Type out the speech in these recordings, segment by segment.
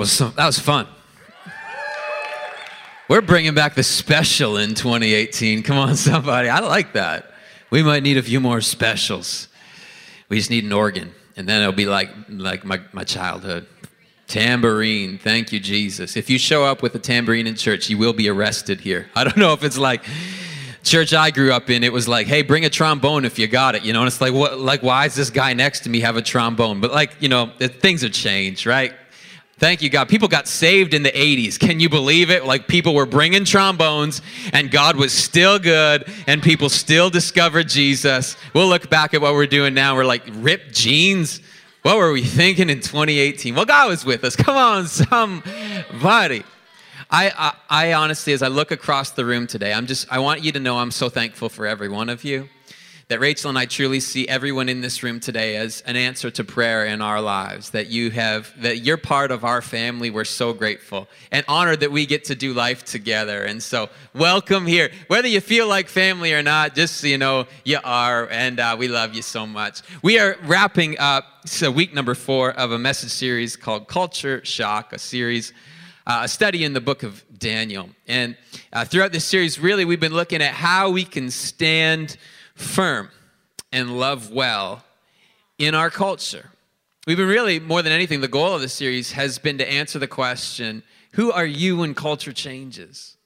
was some, that was fun. We're bringing back the special in 2018. Come on, somebody. I like that. We might need a few more specials. We just need an organ, and then it'll be like like my, my childhood. Tambourine. Thank you, Jesus. If you show up with a tambourine in church, you will be arrested here. I don't know if it's like church I grew up in, it was like, hey, bring a trombone if you got it, you know. And it's like, what? Like, why is this guy next to me have a trombone? But like, you know, things have changed, right? Thank you, God. People got saved in the 80s. Can you believe it? Like people were bringing trombones and God was still good and people still discovered Jesus. We'll look back at what we're doing now. We're like, ripped jeans. What were we thinking in 2018? Well, God was with us. Come on, somebody. I, I, I honestly, as I look across the room today, I'm just, I want you to know I'm so thankful for every one of you that Rachel and I truly see everyone in this room today as an answer to prayer in our lives. That you have, that you're part of our family. We're so grateful and honored that we get to do life together. And so, welcome here. Whether you feel like family or not, just so you know, you are, and uh, we love you so much. We are wrapping up so week number four of a message series called Culture Shock, a series. Uh, a study in the book of Daniel. And uh, throughout this series, really, we've been looking at how we can stand firm and love well in our culture. We've been really, more than anything, the goal of the series has been to answer the question who are you when culture changes?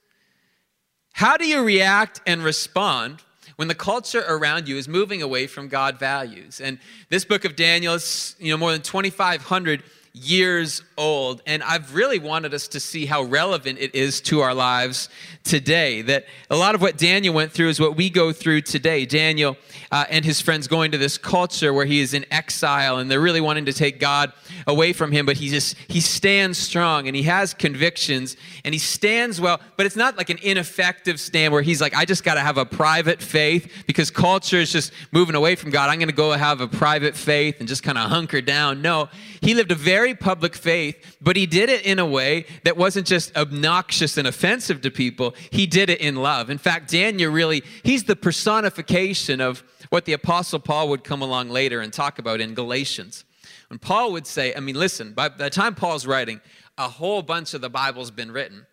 How do you react and respond when the culture around you is moving away from God values? And this book of Daniel is, you know, more than 2,500 years old. And I've really wanted us to see how relevant it is to our lives today. That a lot of what Daniel went through is what we go through today. Daniel uh, and his friends going to this culture where he is in exile and they're really wanting to take God away from him, but he just, he stands strong and he has convictions and he stands well, but it's not like an ineffective stand where he's like, I just got to have a private faith because culture is just moving away from God. I'm going to go have a private faith and just kind of hunker down. No, he lived a very public faith, but he did it in a way that wasn't just obnoxious and offensive to people. He did it in love. In fact, Daniel really, he's the personification of what the Apostle Paul would come along later and talk about in Galatians. When Paul would say, I mean, listen, by the time Paul's writing, a whole bunch of the Bible's been written.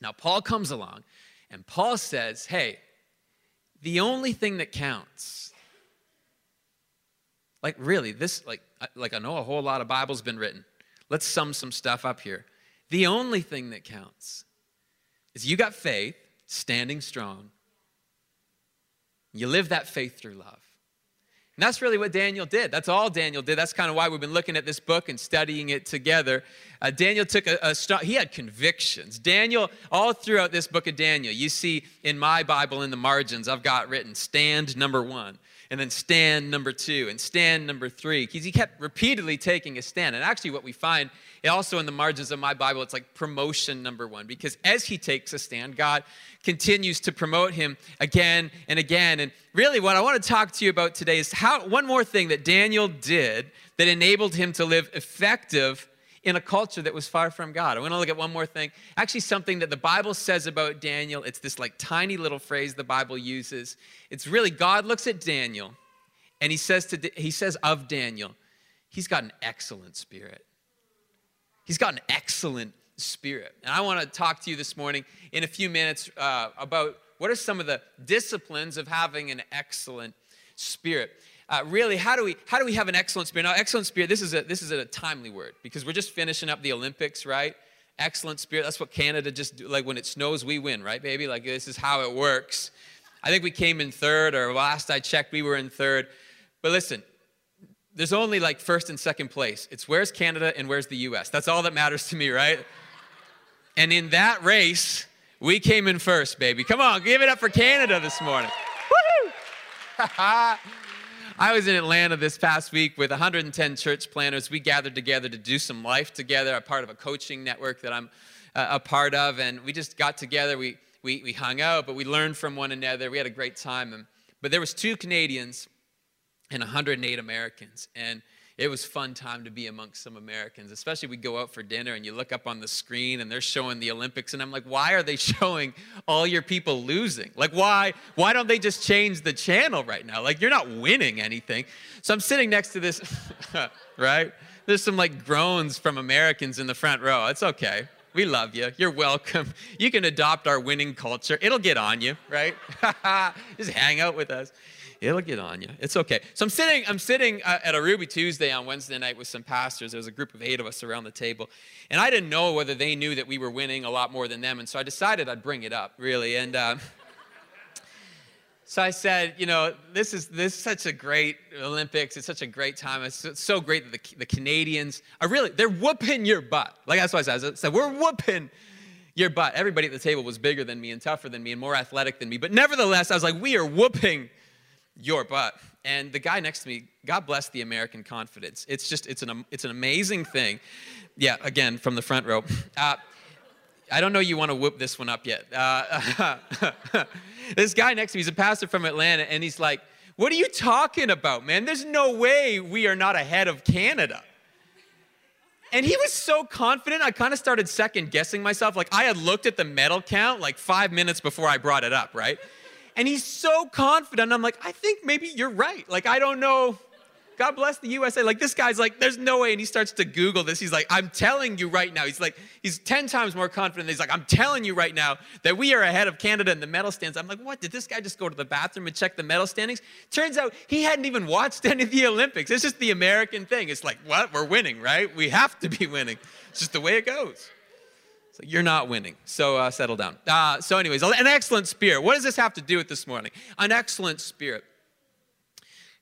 Now, Paul comes along and Paul says, hey, the only thing that counts, like really, this, like, like I know a whole lot of Bible's been written. Let's sum some stuff up here. The only thing that counts is you got faith, standing strong. You live that faith through love. And that's really what Daniel did. That's all Daniel did. That's kind of why we've been looking at this book and studying it together. Uh, Daniel took a, a he had convictions. Daniel, all throughout this book of Daniel, you see in my Bible in the margins, I've got written stand number one, and then stand number two, and stand number three. Because he kept repeatedly taking a stand. And actually, what we find also in the margins of my Bible, it's like promotion number one. Because as he takes a stand, God continues to promote him again and again. And really, what I want to talk to you about today is how one more thing that Daniel did that enabled him to live effective in a culture that was far from God. I want to look at one more thing. Actually, something that the Bible says about Daniel. It's this like tiny little phrase the Bible uses. It's really God looks at Daniel and he says to he says of Daniel, he's got an excellent spirit. He's got an excellent spirit. And I want to talk to you this morning in a few minutes uh, about what are some of the disciplines of having an excellent spirit. Uh, really, how do we how do we have an excellent spirit? Now, excellent spirit. This is a this is a timely word because we're just finishing up the Olympics, right? Excellent spirit. That's what Canada just do. Like when it snows, we win, right, baby? Like this is how it works. I think we came in third, or last I checked, we were in third. But listen, there's only like first and second place. It's where's Canada and where's the U.S. That's all that matters to me, right? And in that race, we came in first, baby. Come on, give it up for Canada this morning. I was in Atlanta this past week with 110 church planners. We gathered together to do some life together, a part of a coaching network that I'm uh, a part of. And we just got together. We, we, we hung out, but we learned from one another. We had a great time. And, but there was two Canadians and 108 Americans. And it was fun time to be amongst some Americans, especially we go out for dinner and you look up on the screen and they're showing the Olympics and I'm like, why are they showing all your people losing? Like why why don't they just change the channel right now? Like you're not winning anything. So I'm sitting next to this right? There's some like groans from Americans in the front row. It's okay. We love you. You're welcome. You can adopt our winning culture. It'll get on you, right? Just hang out with us. It'll get on you. It's okay. So I'm sitting. I'm sitting uh, at a Ruby Tuesday on Wednesday night with some pastors. There was a group of eight of us around the table, and I didn't know whether they knew that we were winning a lot more than them. And so I decided I'd bring it up, really. And uh, so I said, you know, this is this is such a great Olympics. It's such a great time. It's so great that the, the Canadians are really they're whooping your butt. Like that's what I said. I said we're whooping your butt. Everybody at the table was bigger than me and tougher than me and more athletic than me. But nevertheless, I was like, we are whooping your butt. And the guy next to me, God bless the American confidence. It's just, it's an, it's an amazing thing. Yeah, again, from the front row. Uh, I don't know you want to whoop this one up yet. Uh, this guy next to me, he's a pastor from Atlanta, and he's like, What are you talking about, man? There's no way we are not ahead of Canada. And he was so confident, I kind of started second guessing myself. Like, I had looked at the medal count like five minutes before I brought it up, right? And he's so confident. I'm like, I think maybe you're right. Like, I don't know. God bless the USA. Like, this guy's like, there's no way. And he starts to Google this. He's like, I'm telling you right now. He's like, he's 10 times more confident. He's like, I'm telling you right now that we are ahead of Canada in the medal stands. I'm like, what? Did this guy just go to the bathroom and check the medal standings? Turns out he hadn't even watched any of the Olympics. It's just the American thing. It's like, what? We're winning, right? We have to be winning. It's just the way it goes. You're not winning. So uh, settle down. Uh, so, anyways, an excellent spirit. What does this have to do with this morning? An excellent spirit.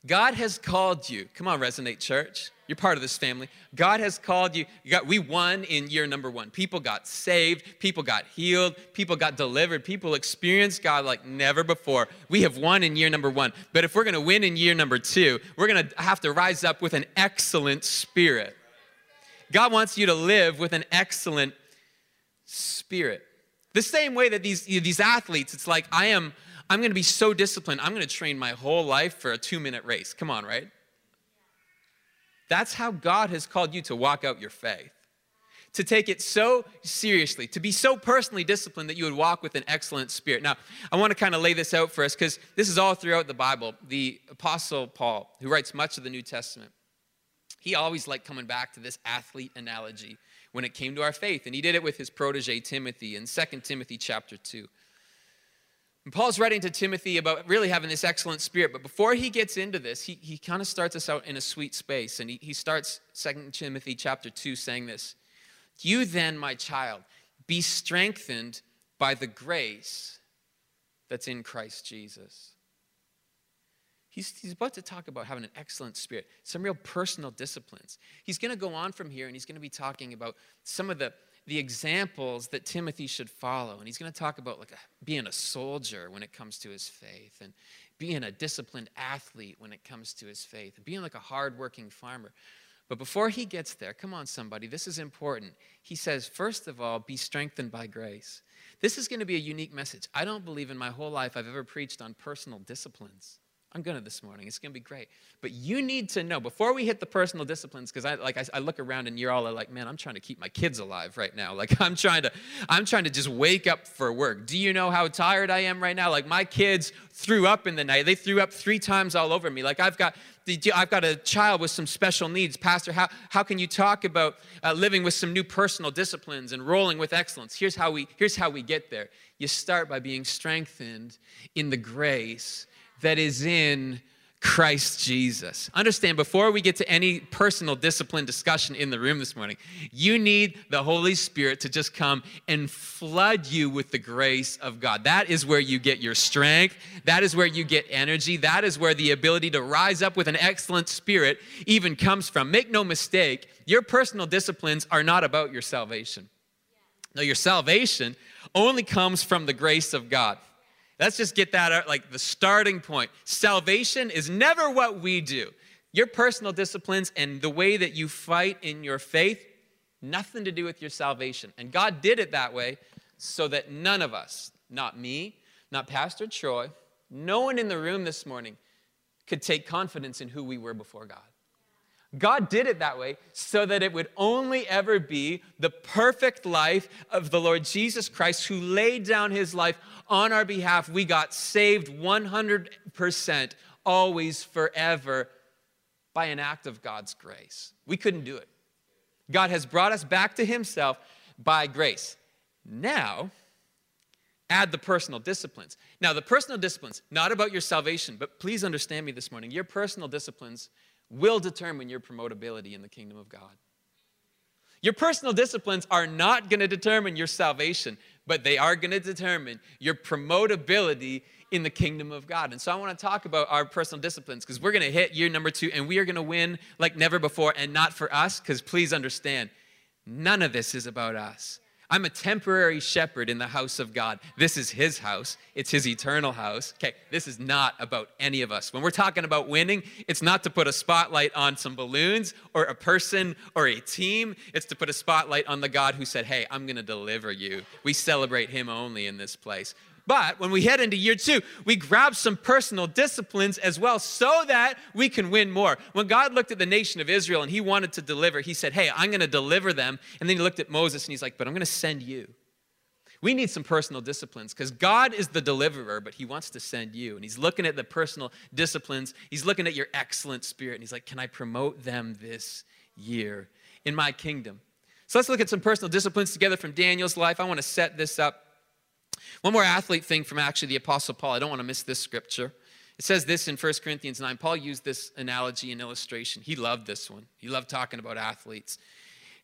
God has called you. Come on, Resonate Church. You're part of this family. God has called you. you got, we won in year number one. People got saved. People got healed. People got delivered. People experienced God like never before. We have won in year number one. But if we're going to win in year number two, we're going to have to rise up with an excellent spirit. God wants you to live with an excellent spirit. The same way that these, these athletes, it's like, I am, I'm going to be so disciplined. I'm going to train my whole life for a two minute race. Come on, right? That's how God has called you to walk out your faith. To take it so seriously, to be so personally disciplined that you would walk with an excellent spirit. Now, I want to kind of lay this out for us because this is all throughout the Bible. The Apostle Paul, who writes much of the New Testament, he always liked coming back to this athlete analogy when it came to our faith. And he did it with his protege Timothy in 2 Timothy chapter 2. And Paul's writing to Timothy about really having this excellent spirit. But before he gets into this, he, he kind of starts us out in a sweet space. And he, he starts 2 Timothy chapter 2 saying this You then, my child, be strengthened by the grace that's in Christ Jesus. He's, he's about to talk about having an excellent spirit, some real personal disciplines. He's going to go on from here and he's going to be talking about some of the, the examples that Timothy should follow. And he's going to talk about like a, being a soldier when it comes to his faith and being a disciplined athlete when it comes to his faith and being like a hardworking farmer. But before he gets there, come on, somebody, this is important. He says, first of all, be strengthened by grace. This is going to be a unique message. I don't believe in my whole life I've ever preached on personal disciplines. I'm going to this morning. It's going to be great. But you need to know before we hit the personal disciplines, because I like I, I, look around and you're all like, man, I'm trying to keep my kids alive right now. Like I'm trying to, I'm trying to just wake up for work. Do you know how tired I am right now? Like my kids threw up in the night. They threw up three times all over me. Like I've got, I've got a child with some special needs. Pastor, how, how can you talk about uh, living with some new personal disciplines and rolling with excellence? Here's how we, here's how we get there. You start by being strengthened in the grace that is in Christ Jesus. Understand, before we get to any personal discipline discussion in the room this morning, you need the Holy Spirit to just come and flood you with the grace of God. That is where you get your strength. That is where you get energy. That is where the ability to rise up with an excellent spirit even comes from. Make no mistake, your personal disciplines are not about your salvation. No, your salvation only comes from the grace of God. Let's just get that out, like the starting point. Salvation is never what we do. Your personal disciplines and the way that you fight in your faith, nothing to do with your salvation. And God did it that way so that none of us, not me, not Pastor Troy, no one in the room this morning could take confidence in who we were before God. God did it that way so that it would only ever be the perfect life of the Lord Jesus Christ who laid down his life on our behalf. We got saved 100%, always, forever, by an act of God's grace. We couldn't do it. God has brought us back to Himself by grace. Now, add the personal disciplines. Now, the personal disciplines, not about your salvation, but please understand me this morning. Your personal disciplines will determine your promotability in the kingdom of God. Your personal disciplines are not going to determine your salvation, but they are going to determine your promotability in the kingdom of God. And so I want to talk about our personal disciplines because we're going to hit year number two and we are going to win like never before and not for us because please understand, none of this is about us. I'm a temporary shepherd in the house of God. This is his house, it's his eternal house. Okay, this is not about any of us. When we're talking about winning, it's not to put a spotlight on some balloons or a person or a team. It's to put a spotlight on the God who said, Hey, I'm going to deliver you. We celebrate him only in this place. But when we head into year two, we grab some personal disciplines as well so that we can win more. When God looked at the nation of Israel and he wanted to deliver, he said, Hey, I'm going to deliver them. And then he looked at Moses and he's like, But I'm going to send you. We need some personal disciplines because God is the deliverer, but he wants to send you. And he's looking at the personal disciplines. He's looking at your excellent spirit and he's like, Can I promote them this year in my kingdom? So let's look at some personal disciplines together from Daniel's life. I want to set this up one more athlete thing from actually the Apostle Paul. I don't want to miss this scripture. It says this in 1 Corinthians 9. Paul used this analogy and illustration. He loved this one. He loved talking about athletes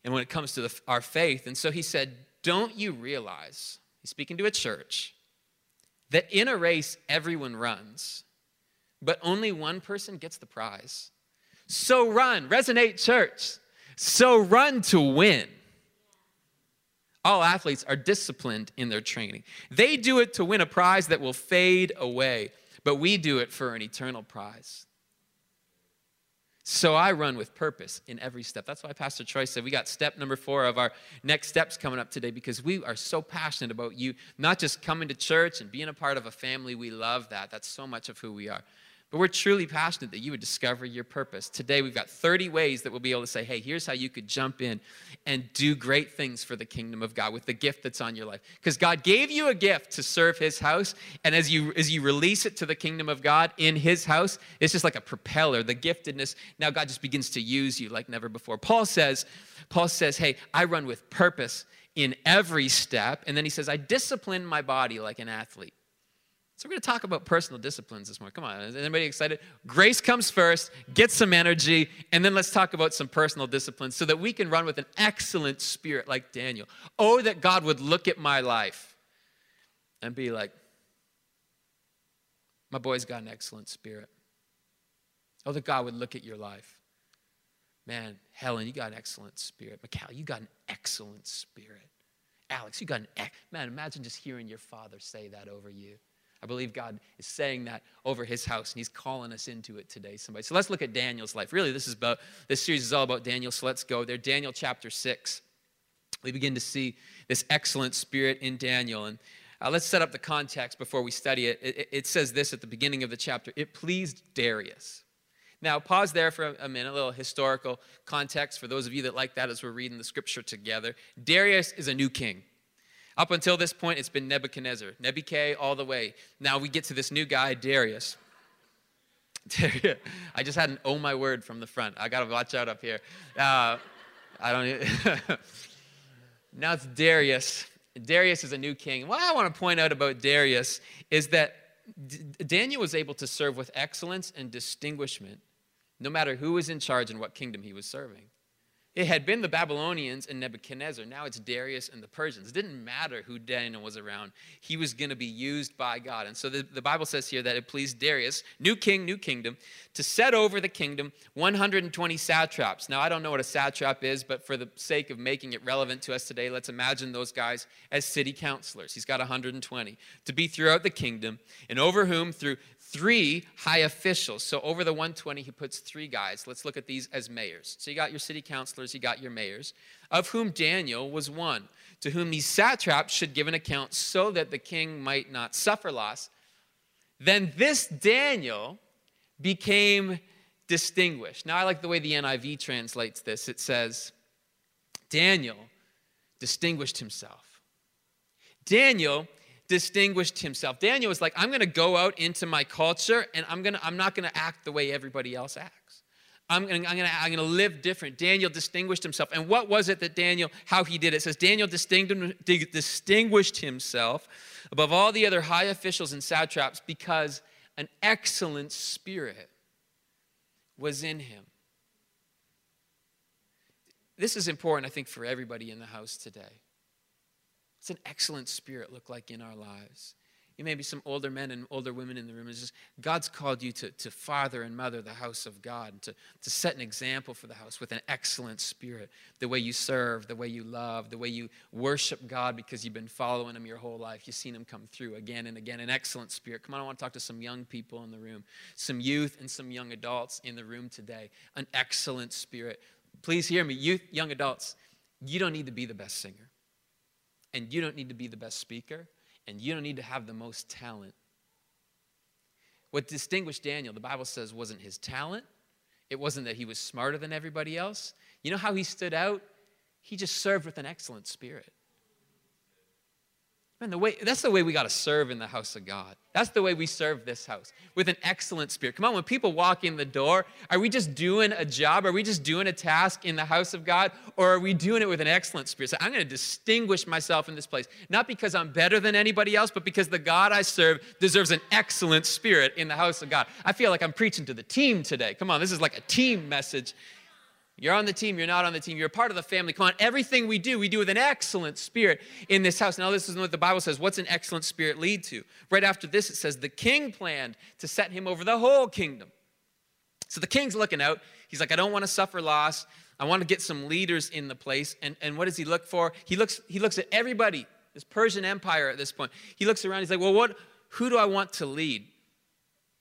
and when it comes to the, our faith. And so he said, Don't you realize, he's speaking to a church, that in a race everyone runs, but only one person gets the prize? So run, resonate church. So run to win. All athletes are disciplined in their training. They do it to win a prize that will fade away, but we do it for an eternal prize. So I run with purpose in every step. That's why Pastor Troy said we got step number four of our next steps coming up today because we are so passionate about you, not just coming to church and being a part of a family. We love that. That's so much of who we are. But we're truly passionate that you would discover your purpose. Today, we've got 30 ways that we'll be able to say, hey, here's how you could jump in and do great things for the kingdom of God with the gift that's on your life. Because God gave you a gift to serve his house. And as you, as you release it to the kingdom of God in his house, it's just like a propeller, the giftedness. Now God just begins to use you like never before. Paul says, Paul says, hey, I run with purpose in every step. And then he says, I discipline my body like an athlete. So we're going to talk about personal disciplines this morning. Come on, is anybody excited? Grace comes first, get some energy, and then let's talk about some personal disciplines so that we can run with an excellent spirit like Daniel. Oh, that God would look at my life and be like, my boy's got an excellent spirit. Oh, that God would look at your life. Man, Helen, you got an excellent spirit. Mikhail, you got an excellent spirit. Alex, you got an, man, imagine just hearing your father say that over you. I believe God is saying that over his house, and he's calling us into it today, somebody. So let's look at Daniel's life. Really, this is about this series is all about Daniel, so let's go there. Daniel chapter 6. We begin to see this excellent spirit in Daniel. And uh, let's set up the context before we study it. it. It says this at the beginning of the chapter it pleased Darius. Now, pause there for a minute, a little historical context for those of you that like that as we're reading the scripture together. Darius is a new king. Up until this point, it's been Nebuchadnezzar, Nebuchadnezzar all the way. Now we get to this new guy, Darius. Darius. I just had an oh my word from the front. I got to watch out up here. Uh, I don't. now it's Darius. Darius is a new king. What I want to point out about Darius is that D- Daniel was able to serve with excellence and distinguishment, no matter who was in charge and what kingdom he was serving. It had been the Babylonians and Nebuchadnezzar. Now it's Darius and the Persians. It didn't matter who Daniel was around. He was going to be used by God. And so the, the Bible says here that it pleased Darius, new king, new kingdom, to set over the kingdom 120 satraps. Now, I don't know what a satrap is, but for the sake of making it relevant to us today, let's imagine those guys as city councilors. He's got 120 to be throughout the kingdom, and over whom, through three high officials. So over the 120, he puts three guys. Let's look at these as mayors. So you got your city councilors, you got your mayors, of whom Daniel was one, to whom these satraps should give an account so that the king might not suffer loss. Then this Daniel became distinguished. Now I like the way the NIV translates this. It says, Daniel distinguished himself. Daniel distinguished himself. Daniel was like, I'm going to go out into my culture and I'm, going to, I'm not going to act the way everybody else acts. I'm going I'm going to I'm going to live different. Daniel distinguished himself. And what was it that Daniel, how he did it? It says Daniel distinguished himself above all the other high officials and satraps because an excellent spirit was in him. This is important, I think, for everybody in the house today. What's an excellent spirit look like in our lives? You may be some older men and older women in the room. It's just God's called you to, to father and mother the house of God, to, to set an example for the house with an excellent spirit. The way you serve, the way you love, the way you worship God because you've been following Him your whole life. You've seen Him come through again and again. An excellent spirit. Come on, I want to talk to some young people in the room, some youth and some young adults in the room today. An excellent spirit. Please hear me, youth, young adults. You don't need to be the best singer, and you don't need to be the best speaker and you don't need to have the most talent. What distinguished Daniel, the Bible says, wasn't his talent. It wasn't that he was smarter than everybody else. You know how he stood out? He just served with an excellent spirit. Man, the way, that's the way we got to serve in the house of God. That's the way we serve this house with an excellent spirit. Come on, when people walk in the door, are we just doing a job? Are we just doing a task in the house of God? Or are we doing it with an excellent spirit? So I'm going to distinguish myself in this place, not because I'm better than anybody else, but because the God I serve deserves an excellent spirit in the house of God. I feel like I'm preaching to the team today. Come on, this is like a team message you're on the team, you're not on the team, you're a part of the family. Come on, everything we do, we do with an excellent spirit in this house. Now, this is what the Bible says. What's an excellent spirit lead to? Right after this, it says, The king planned to set him over the whole kingdom. So the king's looking out. He's like, I don't want to suffer loss. I want to get some leaders in the place. And, and what does he look for? He looks, he looks at everybody, this Persian Empire at this point. He looks around, he's like, Well, what, who do I want to lead?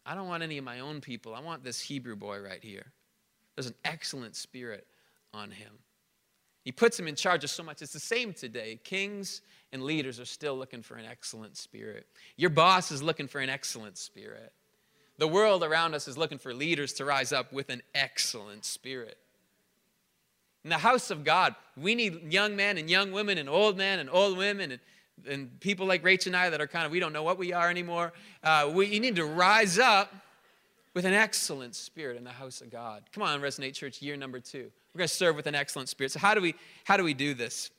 I don't want any of my own people. I want this Hebrew boy right here. There's an excellent spirit on him. He puts him in charge of so much. It's the same today. Kings and leaders are still looking for an excellent spirit. Your boss is looking for an excellent spirit. The world around us is looking for leaders to rise up with an excellent spirit. In the house of God, we need young men and young women and old men and old women and, and people like Rach and I that are kind of, we don't know what we are anymore. Uh, we need to rise up with an excellent spirit in the house of God. Come on, Resonate Church, year number two. We're going to serve with an excellent spirit. So how do we how do we do this?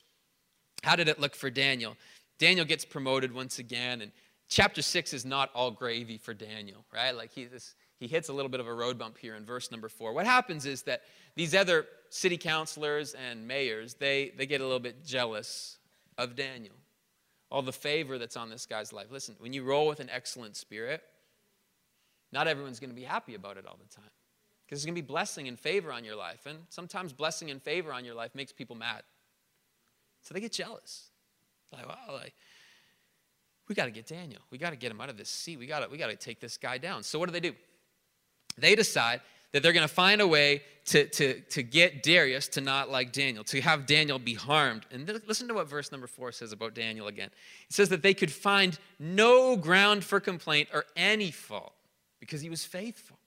How did it look for Daniel? Daniel gets promoted once again, and chapter six is not all gravy for Daniel, right? Like he this, he hits a little bit of a road bump here in verse number four. What happens is that these other city councilors and mayors they they get a little bit jealous of Daniel, all the favor that's on this guy's life. Listen, when you roll with an excellent spirit not everyone's going to be happy about it all the time. Because there's going to be blessing and favor on your life. And sometimes blessing and favor on your life makes people mad. So they get jealous. Like, well, like, we got to get Daniel. We got to get him out of this seat. We got to we got to take this guy down. So what do they do? They decide that they're going to find a way to, to, to get Darius to not like Daniel, to have Daniel be harmed. And listen to what verse number four says about Daniel again. It says that they could find no ground for complaint or any fault because he was faithful.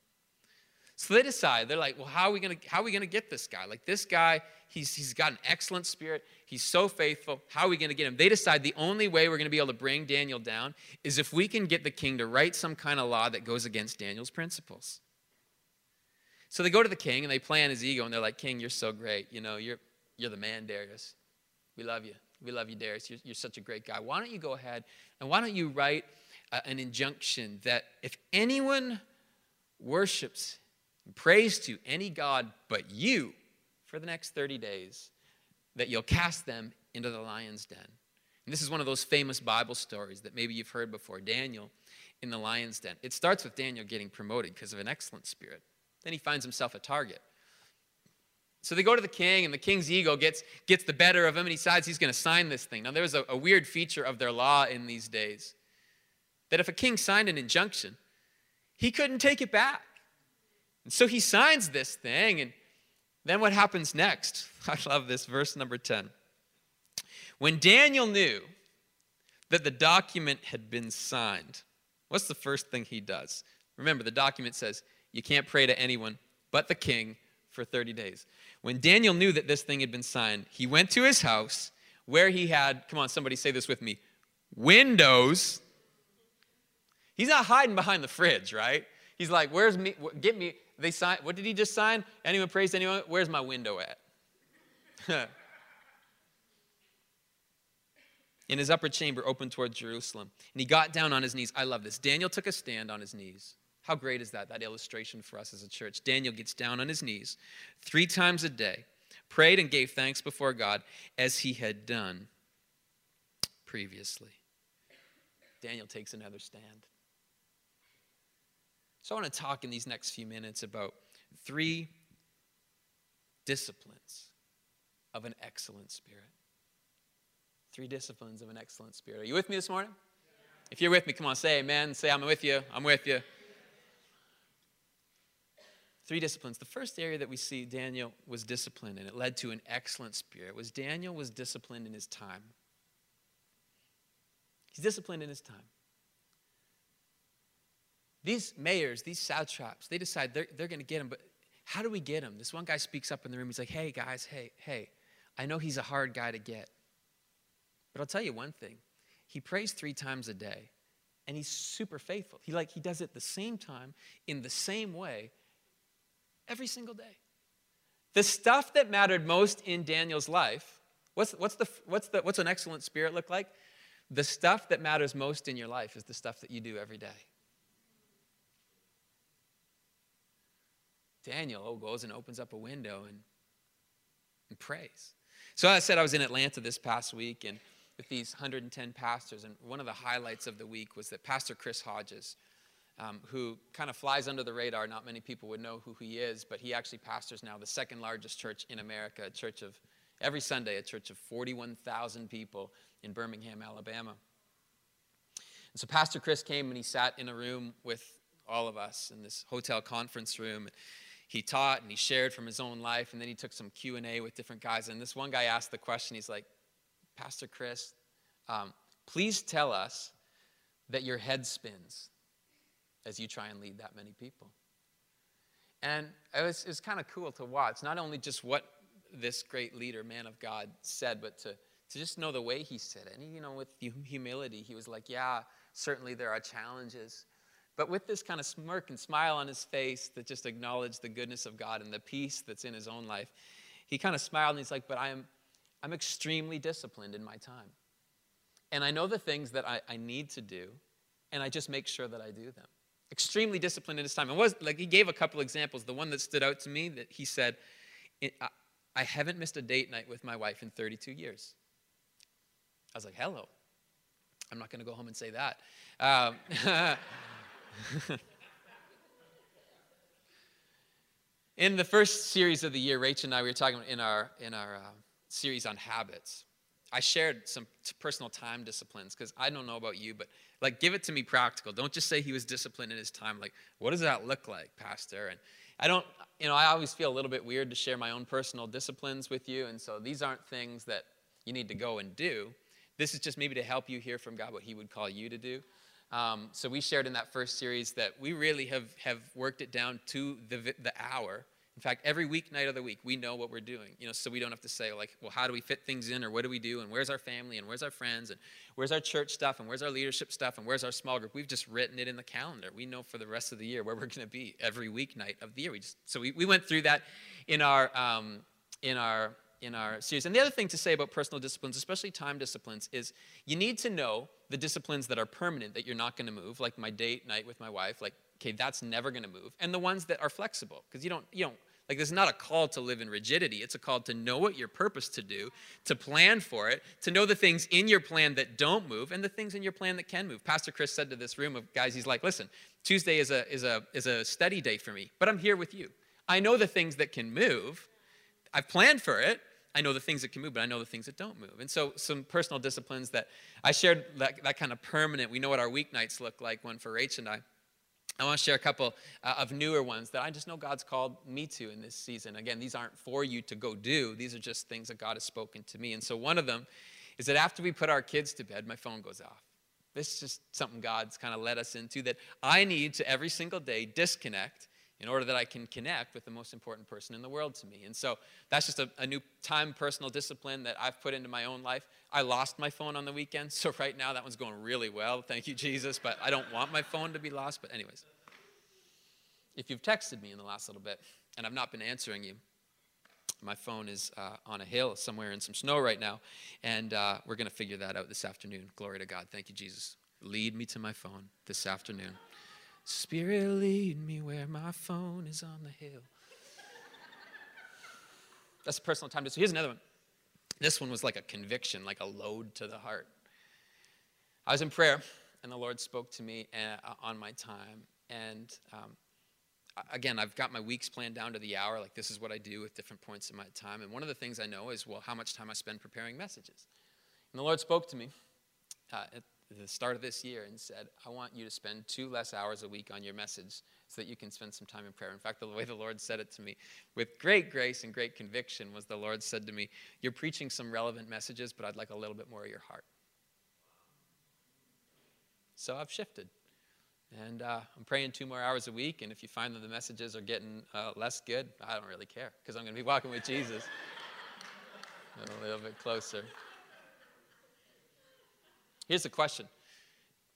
So they decide, they're like, well, how are we gonna, how are we gonna get this guy? Like this guy, he's, he's got an excellent spirit, he's so faithful. How are we gonna get him? They decide the only way we're gonna be able to bring Daniel down is if we can get the king to write some kind of law that goes against Daniel's principles. So they go to the king and they play on his ego and they're like, King, you're so great. You know, you're, you're the man, Darius. We love you. We love you, Darius. You're, you're such a great guy. Why don't you go ahead and why don't you write Uh, an injunction that if anyone worships and prays to any God but you for the next 30 days, that you'll cast them into the lion's den. And this is one of those famous Bible stories that maybe you've heard before Daniel in the lion's den. It starts with Daniel getting promoted because of an excellent spirit. Then he finds himself a target. So they go to the king, and the king's ego gets, gets the better of him, and he decides he's going to sign this thing. Now, there's a, a weird feature of their law in these days that if a king signed an injunction, he couldn't take it back. And so he signs this thing, and then what happens next? I love this, verse number 10. When Daniel knew that the document had been signed, what's the first thing he does? Remember, the document says you can't pray to anyone but the king for 30 days. When Daniel knew that this thing had been signed, he went to his house where he had, come on, somebody say this with me, windows He's not hiding behind the fridge, right? He's like, where's me? Get me. They sign. What did he just sign? Anyone praise anyone? Where's my window at? in his upper chamber open toward Jerusalem. And he got down on his knees. I love this. Daniel took a stand on his knees. How great is that, that illustration for us as a church? Daniel gets down on his knees three times a day, prayed and gave thanks before God as he had done previously. Daniel takes another stand. So I want to talk in these next few minutes about three disciplines of an excellent spirit. Three disciplines of an excellent spirit. Are you with me this morning? If you're with me, come on, say amen. Say, I'm with you. I'm with you. Three disciplines. The first area that we see Daniel was disciplined, and it led to an excellent spirit, was Daniel was disciplined in his time. He's disciplined in his time. These mayors, these satraps, they decide they're, they're going to get him, but how do we get him? This one guy speaks up in the room. He's like, hey, guys, hey, hey, I know he's a hard guy to get. But I'll tell you one thing he prays three times a day, and he's super faithful. He, like, he does it the same time, in the same way, every single day. The stuff that mattered most in Daniel's life, what's, what's, the, what's, the, what's an excellent spirit look like? The stuff that matters most in your life is the stuff that you do every day. Daniel goes and opens up a window and, and prays. So I said I was in Atlanta this past week and with these 110 pastors, and one of the highlights of the week was that Pastor Chris Hodges, um, who kind of flies under the radar, not many people would know who he is, but he actually pastors now the second largest church in America, a church of every Sunday, a church of 41,000 people in Birmingham, Alabama. And so Pastor Chris came and he sat in a room with all of us in this hotel conference room he taught and he shared from his own life and then he took some q&a with different guys. And this one guy asked the question he's like pastor chris um, please tell us that your head spins as you try and lead that many people. And it was, was kind of cool to watch not only just what this great leader man of god said but to, to just know the way he said it. And you know with humility he was like yeah certainly there are challenges but with this kind of smirk and smile on his face that just acknowledged the goodness of God and the peace that's in his own life, he kind of smiled and he's like, But I am, I'm extremely disciplined in my time. And I know the things that I, I need to do, and I just make sure that I do them. Extremely disciplined in his time. And was like he gave a couple examples. The one that stood out to me that he said, I haven't missed a date night with my wife in 32 years. I was like, hello. I'm not going to go home and say that. Um, in the first series of the year, Rachel and I we were talking in our in our uh, series on habits. I shared some personal time disciplines because I don't know about you, but like give it to me practical. Don't just say he was disciplined in his time. Like, what does that look like, Pastor? And I don't, you know, I always feel a little bit weird to share my own personal disciplines with you, and so these aren't things that you need to go and do. This is just maybe to help you hear from God what He would call you to do. Um, so we shared in that first series that we really have, have worked it down to the, the hour. In fact, every weeknight of the week, we know what we're doing, you know, so we don't have to say, like, well, how do we fit things in, or what do we do, and where's our family, and where's our friends, and where's our church stuff, and where's our leadership stuff, and where's our small group. We've just written it in the calendar. We know for the rest of the year where we're going to be every weeknight of the year. We just, so we, we went through that in our, um, in our in our series. And the other thing to say about personal disciplines, especially time disciplines, is you need to know the disciplines that are permanent, that you're not going to move, like my date night with my wife, like, okay, that's never going to move, and the ones that are flexible, because you don't, you don't, like, this is not a call to live in rigidity. It's a call to know what your purpose to do, to plan for it, to know the things in your plan that don't move, and the things in your plan that can move. Pastor Chris said to this room of guys, he's like, listen, Tuesday is a, is a, is a study day for me, but I'm here with you. I know the things that can move. I've planned for it. I know the things that can move, but I know the things that don't move. And so, some personal disciplines that I shared that, that kind of permanent, we know what our weeknights look like, one for Rach and I. I want to share a couple uh, of newer ones that I just know God's called me to in this season. Again, these aren't for you to go do, these are just things that God has spoken to me. And so, one of them is that after we put our kids to bed, my phone goes off. This is just something God's kind of led us into that I need to every single day disconnect in order that I can connect with the most important person in the world to me. And so that's just a, a, new time personal discipline that I've put into my own life. I lost my phone on the weekend, so right now that one's going really well. Thank you, Jesus. But I don't want my phone to be lost. But, anyways. if you've texted me in the last little bit and I've not been answering you, my phone is uh, on a hill somewhere in some snow right now, and uh, we're going to figure that out this afternoon. Glory to God. Thank you, Jesus. Lead me to my phone this afternoon. Spirit, lead me where my phone is on the hill. That's a personal time. So here's another one. This one was like a conviction, like a load to the heart. I was in prayer, and the Lord spoke to me uh, on my time. And um, again, I've got my weeks planned down to the hour. Like, this is what I do with different points in my time. And one of the things I know is, well, how much time I spend preparing messages. And the Lord spoke to me uh, at the start of this year and said, I want you to spend two less hours a week on your message so that you can spend some time in prayer. In fact, the way the Lord said it to me with great grace and great conviction was the Lord said to me, You're preaching some relevant messages, but I'd like a little bit more of your heart. So I've shifted. And uh, I'm praying two more hours a week, and if you find that the messages are getting uh, less good, I don't really care because I'm going to be walking with Jesus a little bit closer. Here's the question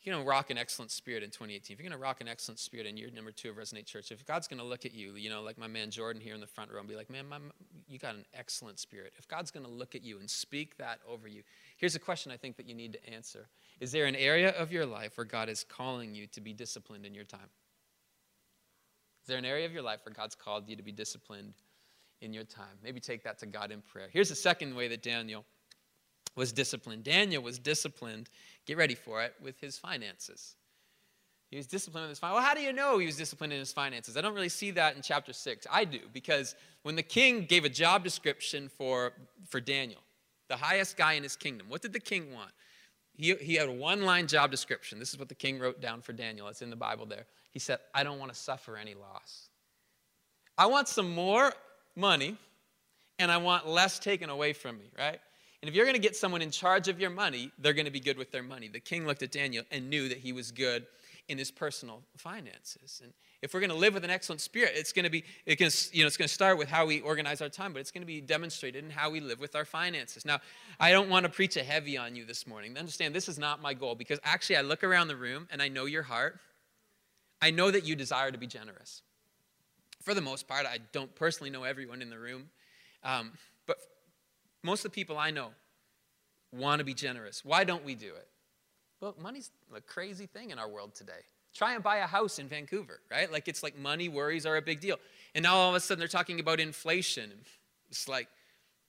you're going to rock an excellent spirit in 2018, if you're going to rock an excellent spirit in year number two of Resonate Church, if God's going to look at you, you know, like my man Jordan here in the front row and be like, man, my, you got an excellent spirit. If God's going to look at you and speak that over you, here's a question I think that you need to answer Is there an area of your life where God is calling you to be disciplined in your time? Is there an area of your life where God's called you to be disciplined in your time? Maybe take that to God in prayer. Here's the second way that Daniel was disciplined. Daniel was disciplined, get ready for it, with his finances. He was disciplined with his finances. Well, how do you know he was disciplined in his finances? I don't really see that in chapter 6. I do, because when the king gave a job description for, for Daniel, the highest guy in his kingdom, what did the king want? He, he had a one line job description. This is what the king wrote down for Daniel. It's in the Bible there. He said, I don't want to suffer any loss. I want some more money, and I want less taken away from me, right? And if you're going to get someone in charge of your money, they're going to be good with their money. The king looked at Daniel and knew that he was good in his personal finances. And if we're going to live with an excellent spirit, it's going to be, it can, you know, it's going to start with how we organize our time, but it's going to be demonstrated in how we live with our finances. Now, I don't want to preach a heavy on you this morning. Understand, this is not my goal because actually I look around the room and I know your heart. I know that you desire to be generous. For the most part, I don't personally know everyone in the room. Um, most of the people I know want to be generous. Why don't we do it? Well, money's a crazy thing in our world today. Try and buy a house in Vancouver, right? Like it's like money worries are a big deal. And now all of a sudden they're talking about inflation. It's like,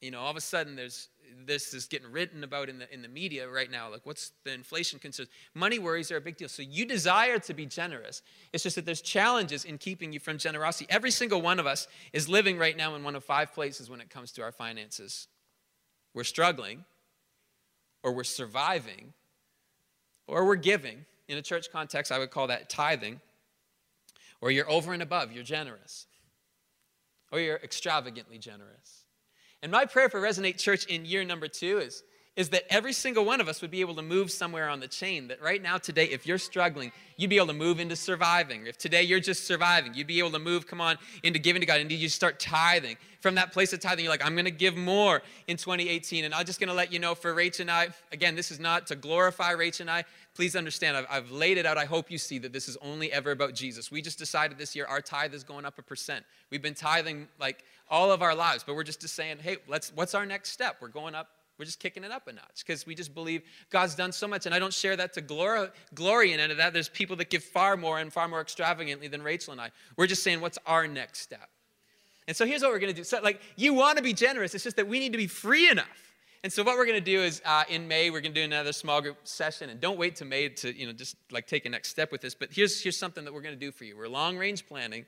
you know, all of a sudden there's this is getting written about in the in the media right now. Like, what's the inflation concerns? Money worries are a big deal. So you desire to be generous. It's just that there's challenges in keeping you from generosity. Every single one of us is living right now in one of five places when it comes to our finances. We're struggling, or we're surviving, or we're giving. In a church context, I would call that tithing. Or you're over and above, you're generous. Or you're extravagantly generous. And my prayer for Resonate Church in year number two is, is that every single one of us would be able to move somewhere on the chain. That right now, today, if you're struggling, you'd be able to move into surviving. If today you're just surviving, you'd be able to move, come on, into giving to God. And you start tithing. From that place of tithing, you're like, I'm going to give more in 2018. And I'm just going to let you know for Rach and I, again, this is not to glorify Rach and I. Please understand, I've, I've laid it out. I hope you see that this is only ever about Jesus. We just decided this year our tithe is going up a percent. We've been tithing like all of our lives, but we're just saying, hey, let's, what's our next step? We're going up we're just kicking it up a notch because we just believe God's done so much. And I don't share that to glory, glory in any of that. There's people that give far more and far more extravagantly than Rachel and I. We're just saying, what's our next step? And so here's what we're going to do. So, like, you want to be generous. It's just that we need to be free enough. And so what we're going to do is uh, in May we're going to do another small group session, and don't wait to May to you know just like take a next step with this. But here's here's something that we're going to do for you. We're long range planning.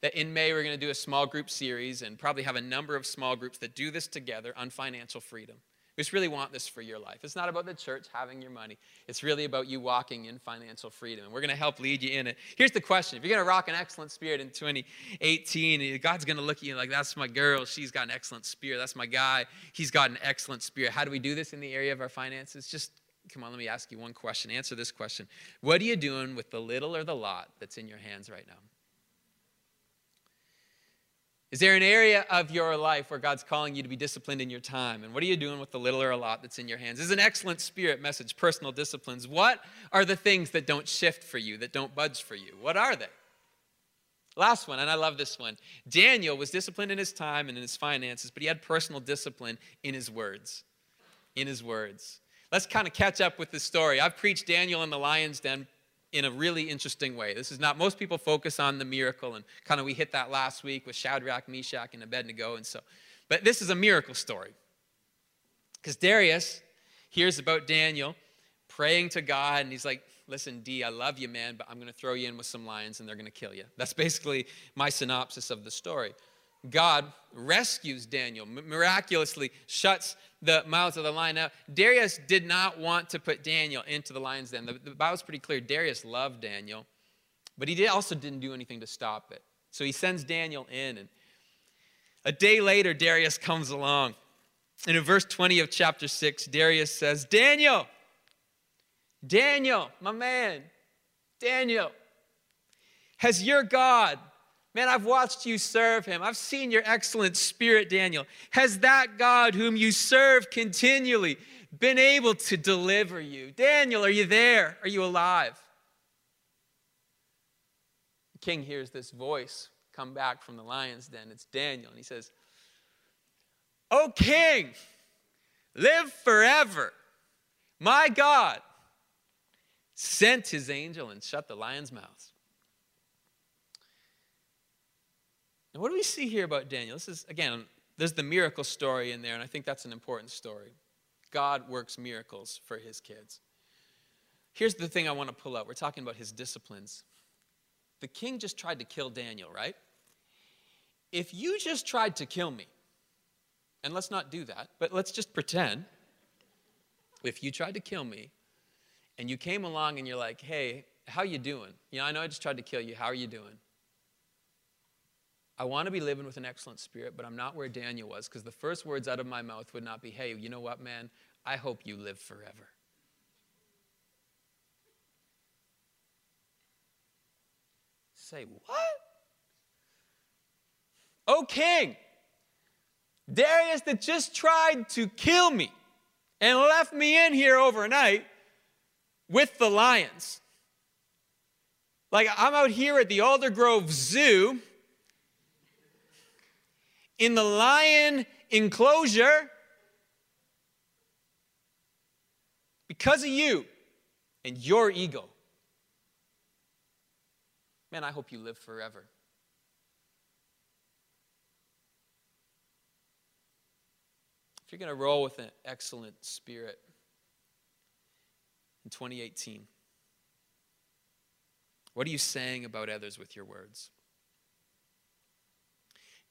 That in May we're going to do a small group series and probably have a number of small groups that do this together on financial freedom. We just really want this for your life. It's not about the church having your money. It's really about you walking in financial freedom. And we're going to help lead you in it. Here's the question if you're going to rock an excellent spirit in 2018, God's going to look at you like, that's my girl. She's got an excellent spirit. That's my guy. He's got an excellent spirit. How do we do this in the area of our finances? Just come on, let me ask you one question. Answer this question What are you doing with the little or the lot that's in your hands right now? Is there an area of your life where God's calling you to be disciplined in your time? And what are you doing with the little or a lot that's in your hands? This is an excellent spirit message, personal disciplines. What are the things that don't shift for you, that don't budge for you? What are they? Last one, and I love this one. Daniel was disciplined in his time and in his finances, but he had personal discipline in his words. In his words. Let's kind of catch up with the story. I've preached Daniel in the lion's den in a really interesting way. This is not, most people focus on the miracle, and kind of we hit that last week with Shadrach, Meshach, and Abednego, and so. But this is a miracle story. Because Darius hears about Daniel praying to God, and he's like, Listen, D, I love you, man, but I'm going to throw you in with some lions and they're going to kill you. That's basically my synopsis of the story. God rescues Daniel, miraculously shuts the mouths of the lion out. Darius did not want to put Daniel into the lion's den. The, the Bible's pretty clear. Darius loved Daniel, but he did, also didn't do anything to stop it. So he sends Daniel in, and a day later, Darius comes along. And in verse 20 of chapter 6, Darius says, Daniel, Daniel, my man, Daniel, has your God, man, I've watched you serve him. I've seen your excellent spirit, Daniel. Has that God whom you serve continually been able to deliver you? Daniel, are you there? Are you alive? The king hears this voice come back from the lion's den. It's Daniel, and he says, O king, live forever. My God sent his angel and shut the lions' mouths. Now, what do we see here about Daniel? This is, again, there's the miracle story in there, and I think that's an important story. God works miracles for his kids. Here's the thing I want to pull out. We're talking about his disciplines. The king just tried to kill Daniel, right? If you just tried to kill me, and let's not do that, but let's just pretend if you tried to kill me, and you came along and you're like, hey, how you doing? You know, I know I just tried to kill you. How are you doing? I want to be living with an excellent spirit, but I'm not where Daniel was because the first words out of my mouth would not be, hey, you know what, man? I hope you live forever. Say, what? Oh, king, Darius that just tried to kill me and left me in here overnight with the lions. Like I'm out here at the Aldergrove Zoo in the lion enclosure because of you and your ego. Man, I hope you live forever. If you're going to roll with an excellent spirit, in 2018? What are you saying about others with your words?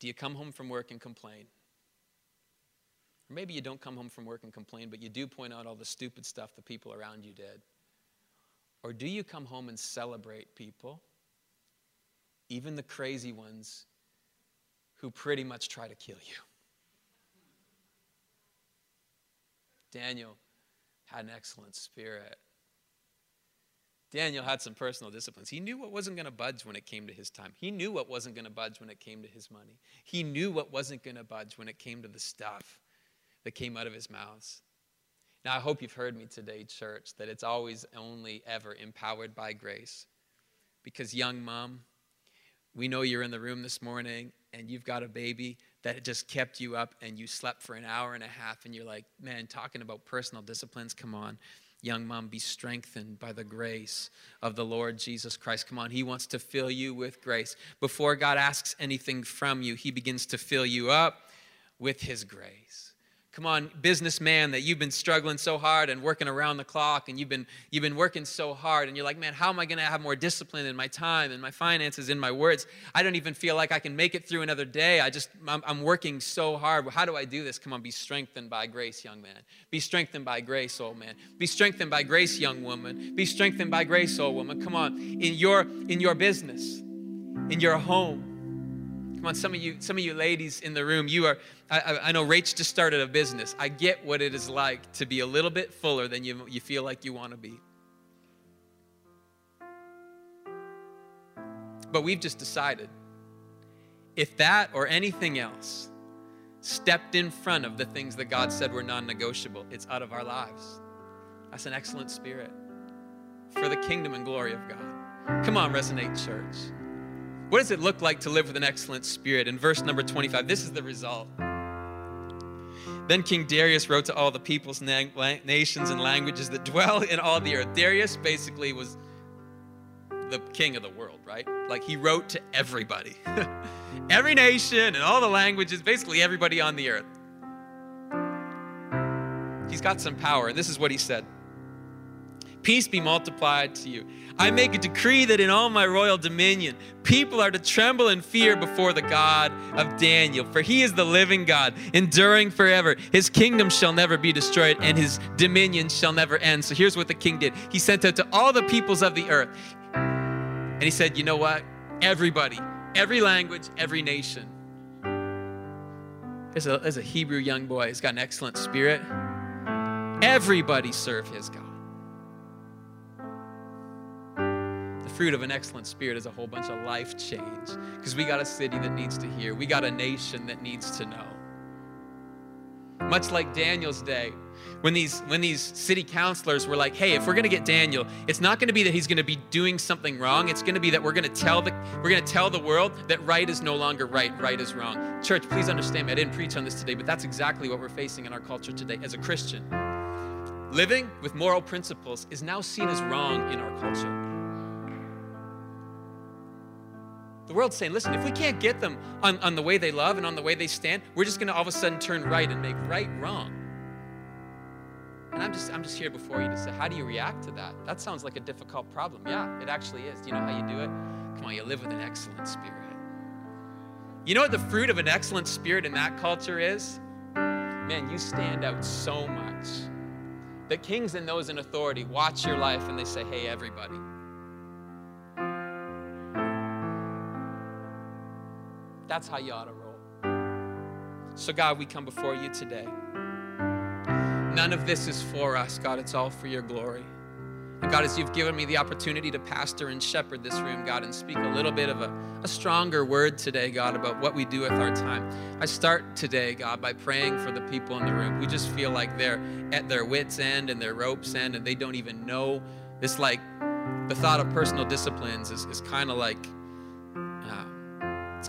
Do you come home from work and complain? Or maybe you don't come home from work and complain, but you do point out all the stupid stuff the people around you did. Or do you come home and celebrate people, even the crazy ones who pretty much try to kill you? Daniel had an excellent spirit. Daniel had some personal disciplines. He knew what wasn't going to budge when it came to his time. He knew what wasn't going to budge when it came to his money. He knew what wasn't going to budge when it came to the stuff that came out of his mouth. Now, I hope you've heard me today, church, that it's always only ever empowered by grace. Because, young mom, we know you're in the room this morning and you've got a baby that just kept you up and you slept for an hour and a half and you're like, man, talking about personal disciplines, come on. Young mom, be strengthened by the grace of the Lord Jesus Christ. Come on, He wants to fill you with grace. Before God asks anything from you, He begins to fill you up with His grace. Come on, businessman, that you've been struggling so hard and working around the clock and you've been, you've been working so hard and you're like, man, how am I going to have more discipline in my time and my finances, in my words? I don't even feel like I can make it through another day. I just, I'm, I'm working so hard. How do I do this? Come on, be strengthened by grace, young man. Be strengthened by grace, old man. Be strengthened by grace, young woman. Be strengthened by grace, old woman. Come on, in your, in your business, in your home Come on, some of you, some of you ladies in the room, you are, I, I know Rach just started a business. I get what it is like to be a little bit fuller than you, you feel like you want to be. But we've just decided if that or anything else stepped in front of the things that God said were non negotiable, it's out of our lives. That's an excellent spirit for the kingdom and glory of God. Come on, Resonate Church. What does it look like to live with an excellent spirit? In verse number 25, this is the result. Then King Darius wrote to all the peoples, na- nations, and languages that dwell in all the earth. Darius basically was the king of the world, right? Like he wrote to everybody, every nation and all the languages, basically everybody on the earth. He's got some power, and this is what he said Peace be multiplied to you. I make a decree that in all my royal dominion, people are to tremble and fear before the God of Daniel. For he is the living God, enduring forever. His kingdom shall never be destroyed, and his dominion shall never end. So here's what the king did he sent out to all the peoples of the earth. And he said, You know what? Everybody, every language, every nation. There's a, there's a Hebrew young boy, he's got an excellent spirit. Everybody serve his God. Fruit of an excellent spirit is a whole bunch of life change because we got a city that needs to hear, we got a nation that needs to know. Much like Daniel's day, when these when these city councilors were like, "Hey, if we're going to get Daniel, it's not going to be that he's going to be doing something wrong. It's going to be that we're going to tell the we're going to tell the world that right is no longer right, right is wrong." Church, please understand me. I didn't preach on this today, but that's exactly what we're facing in our culture today as a Christian. Living with moral principles is now seen as wrong in our culture. The world's saying, listen, if we can't get them on, on the way they love and on the way they stand, we're just going to all of a sudden turn right and make right wrong. And I'm just, I'm just here before you to say, how do you react to that? That sounds like a difficult problem. Yeah, it actually is. Do you know how you do it? Come on, you live with an excellent spirit. You know what the fruit of an excellent spirit in that culture is? Man, you stand out so much. The kings and those in authority watch your life and they say, hey, everybody, That's how you ought to roll. So, God, we come before you today. None of this is for us, God. It's all for your glory. And God, as you've given me the opportunity to pastor and shepherd this room, God, and speak a little bit of a, a stronger word today, God, about what we do with our time, I start today, God, by praying for the people in the room who just feel like they're at their wits' end and their rope's end and they don't even know. It's like the thought of personal disciplines is, is kind of like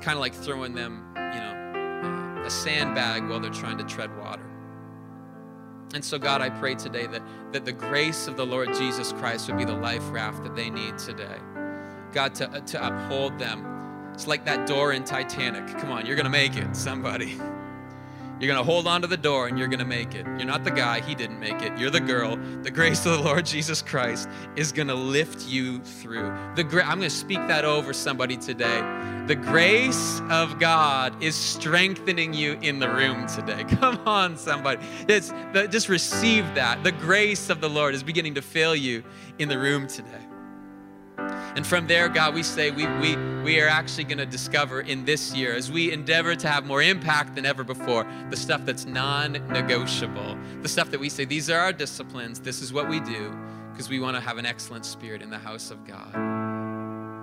kind of like throwing them, you know, a sandbag while they're trying to tread water. And so, God, I pray today that, that the grace of the Lord Jesus Christ would be the life raft that they need today. God, to, uh, to uphold them. It's like that door in Titanic. Come on, you're going to make it, somebody. You're going to hold on to the door and you're going to make it. You're not the guy, he didn't make it. You're the girl. The grace of the Lord Jesus Christ is going to lift you through. The gra- I'm going to speak that over somebody today. The grace of God is strengthening you in the room today. Come on, somebody. It's the, just receive that. The grace of the Lord is beginning to fill you in the room today. And from there, God, we say we, we, we are actually going to discover in this year, as we endeavor to have more impact than ever before, the stuff that's non negotiable, the stuff that we say, these are our disciplines, this is what we do, because we want to have an excellent spirit in the house of God.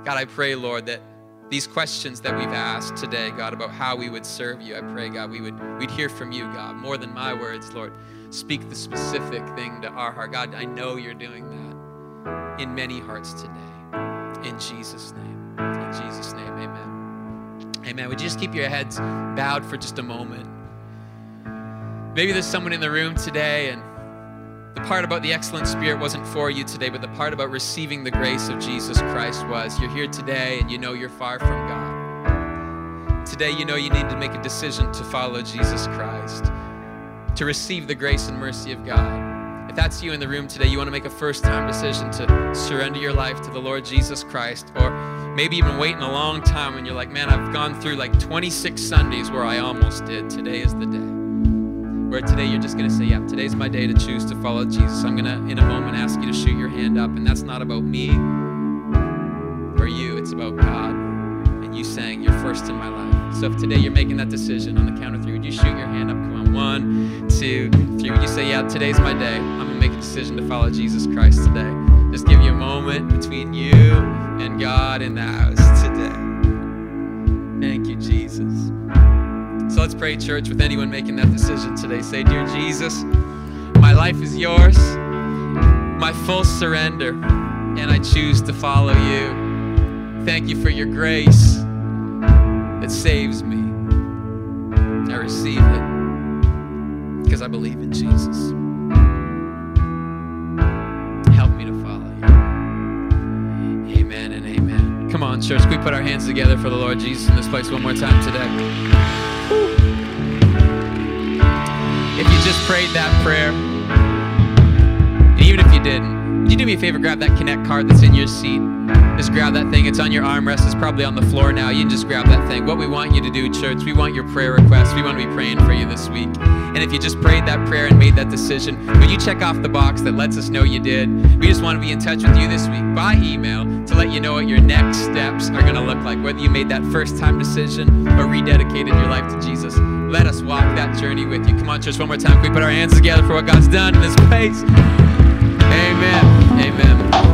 God, I pray, Lord, that these questions that we've asked today, God, about how we would serve you, I pray, God, we would we'd hear from you, God, more than my words, Lord. Speak the specific thing to our heart. God, I know you're doing that in many hearts today. In Jesus' name. In Jesus' name, amen. Amen. Would you just keep your heads bowed for just a moment? Maybe there's someone in the room today, and the part about the excellent spirit wasn't for you today, but the part about receiving the grace of Jesus Christ was. You're here today, and you know you're far from God. Today, you know you need to make a decision to follow Jesus Christ, to receive the grace and mercy of God. If that's you in the room today, you want to make a first time decision to surrender your life to the Lord Jesus Christ, or maybe you've been waiting a long time and you're like, man, I've gone through like 26 Sundays where I almost did. Today is the day. Where today you're just going to say, yeah, today's my day to choose to follow Jesus. I'm going to, in a moment, ask you to shoot your hand up. And that's not about me or you, it's about God you saying, you're first in my life. So if today you're making that decision on the count of three, would you shoot your hand up? Come on, one, two, three. Would you say, yeah, today's my day? I'm going to make a decision to follow Jesus Christ today. Just give you a moment between you and God in the house today. Thank you, Jesus. So let's pray, church, with anyone making that decision today. Say, Dear Jesus, my life is yours, my full surrender, and I choose to follow you. Thank you for your grace that saves me. I receive it because I believe in Jesus. Help me to follow you. Amen and amen. Come on, church. We put our hands together for the Lord Jesus in this place one more time today? If you just prayed that prayer, and even if you didn't, would you do me a favor? Grab that Connect card that's in your seat. Just grab that thing. It's on your armrest. It's probably on the floor now. You can just grab that thing. What we want you to do, church, we want your prayer requests. We want to be praying for you this week. And if you just prayed that prayer and made that decision, will you check off the box that lets us know you did? We just want to be in touch with you this week by email to let you know what your next steps are going to look like. Whether you made that first time decision or rededicated your life to Jesus, let us walk that journey with you. Come on, church, one more time. Can we put our hands together for what God's done in this place? Amen. Amen.